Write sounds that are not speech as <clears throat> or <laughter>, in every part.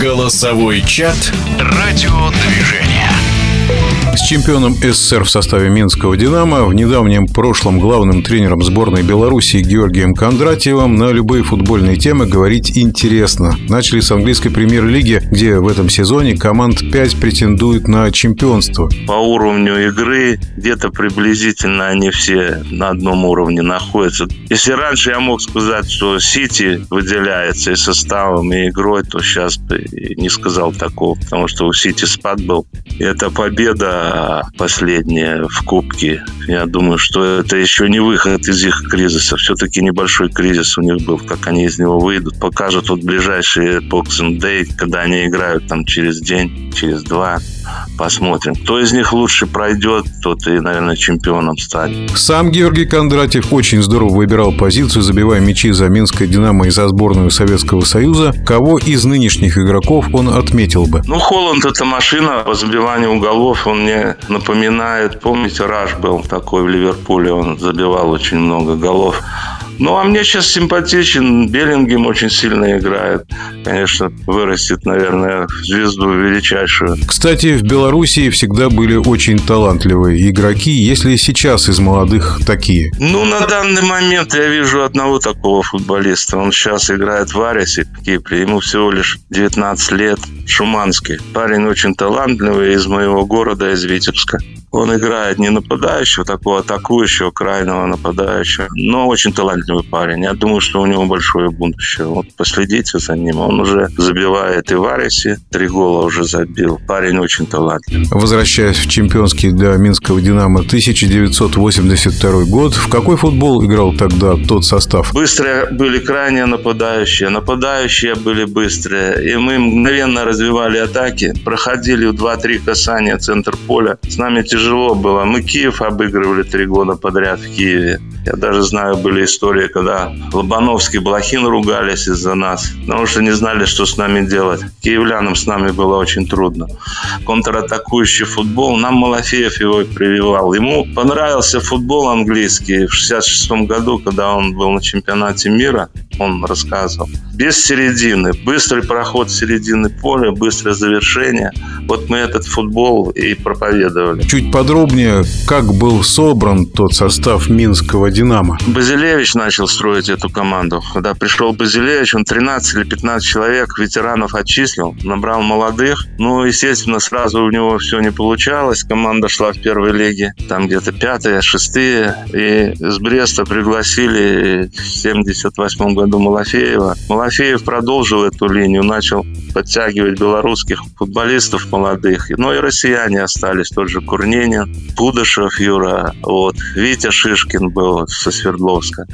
Голосовой чат «Радиодвижение». С чемпионом СССР в составе Минского «Динамо», в недавнем прошлом главным тренером сборной Беларуси Георгием Кондратьевым на любые футбольные темы говорить интересно. Начали с английской премьер-лиги, где в этом сезоне команд 5 претендует на чемпионство. По уровню игры где-то приблизительно они все на одном уровне находятся. Если раньше я мог сказать, что Сити выделяется и составом, и игрой, то сейчас не сказал такого, потому что у Сити спад был. И эта победа последняя в Кубке. Я думаю, что это еще не выход из их кризиса. Все-таки небольшой кризис у них был. Как они из него выйдут, покажут вот ближайшие Boxing Day, когда они играют там через день, через два. Посмотрим. Кто из них лучше пройдет, тот и, наверное, чемпионом станет. Сам Георгий Кондратьев очень здорово выбирал позицию, забивая мячи за Минское «Динамо» и за сборную Советского Союза. Кого из нынешних игроков он отметил бы? Ну, Холланд – это машина по забиванию уголов. Он мне напоминает, помните, Раш был такой в Ливерпуле, он забивал очень много голов. Ну, а мне сейчас симпатичен. Беллингем очень сильно играет. Конечно, вырастет, наверное, звезду величайшую. Кстати, в Белоруссии всегда были очень талантливые игроки. Если сейчас из молодых такие? Ну, на данный момент я вижу одного такого футболиста. Он сейчас играет в Арисе в Кипре. Ему всего лишь 19 лет. Шуманский. Парень очень талантливый из моего города, из Витебска. Он играет не нападающего, такого атакующего, крайнего нападающего, но очень талантливый парень. Я думаю, что у него большое будущее. Вот последите за ним. Он уже забивает и в Арисе, три гола уже забил. Парень очень талантливый. Возвращаясь в чемпионский для Минского «Динамо» 1982 год, в какой футбол играл тогда тот состав? Быстрые были крайне нападающие. Нападающие были быстрые. И мы мгновенно развивали атаки, проходили в 2-3 касания центр поля. С нами тяжело тяжело было. Мы Киев обыгрывали три года подряд в Киеве. Я даже знаю, были истории, когда Лобановский, Блохин ругались из-за нас, потому что не знали, что с нами делать. Киевлянам с нами было очень трудно. Контратакующий футбол, нам Малафеев его прививал. Ему понравился футбол английский в 66 году, когда он был на чемпионате мира, он рассказывал. Без середины, быстрый проход середины поля, быстрое завершение. Вот мы этот футбол и проповедовали. Чуть подробнее, как был собран тот состав Минского «Динамо»? Базилевич начал строить эту команду. Когда пришел Базилевич, он 13 или 15 человек ветеранов отчислил, набрал молодых. Ну, естественно, сразу у него все не получалось. Команда шла в первой лиге, там где-то пятые, шестые. И с Бреста пригласили в 78 году Малафеева. Малафеев продолжил эту линию, начал подтягивать белорусских футболистов молодых. Ну и россияне остались, тот же Курненин, Пудышев Юра, вот, Витя Шишкин был со Свердловска.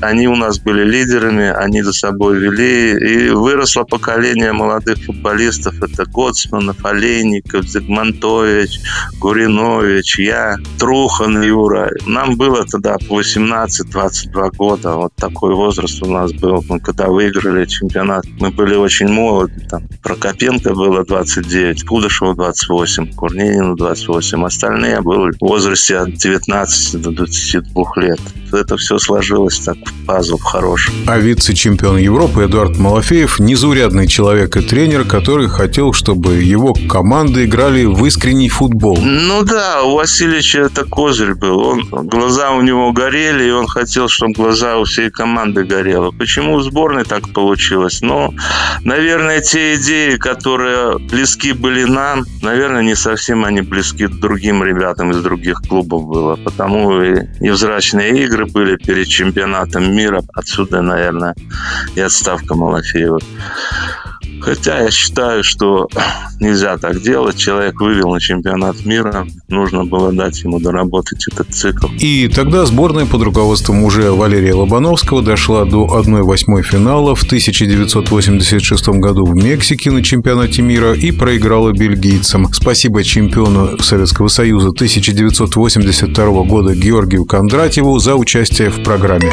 Они у нас были лидерами, они за собой вели, и выросло поколение молодых футболистов. Это Гоцманов, Олейников, Зигмантович, Гуринович, я, Трухан Юра. Нам было тогда по 18-22 года. Вот такой возраст у нас был. Когда выиграли чемпионат, мы были очень молоды. Там Прокопенко было 29, Кудышеву 28, Курненину 28. Остальные были в возрасте от 19 до 22 лет. Это все сложилось так в пазл хороший. А вице-чемпион Европы Эдуард Малафеев – незаурядный человек и тренер, который хотел, чтобы его команды играли в искренний футбол. Ну да, у Васильевича это козырь был. Он, глаза у него горели, и он хотел, чтобы глаза у всей команды горело. Почему у сборной так получилось? Ну, наверное, те идеи, которые близки были нам, наверное, не совсем они близки другим ребятам из других клубов было. Потому и невзрачные игры были перед чемпионатом мира. Отсюда, наверное, и отставка Малафеева. Хотя я считаю, что <clears throat> нельзя так делать. Человек вывел на чемпионат мира. Нужно было дать ему доработать этот цикл. И тогда сборная под руководством уже Валерия Лобановского дошла до 1-8 финала в 1986 году в Мексике на чемпионате мира и проиграла бельгийцам. Спасибо чемпиону Советского Союза 1982 года Георгию Кондратьеву за участие в программе.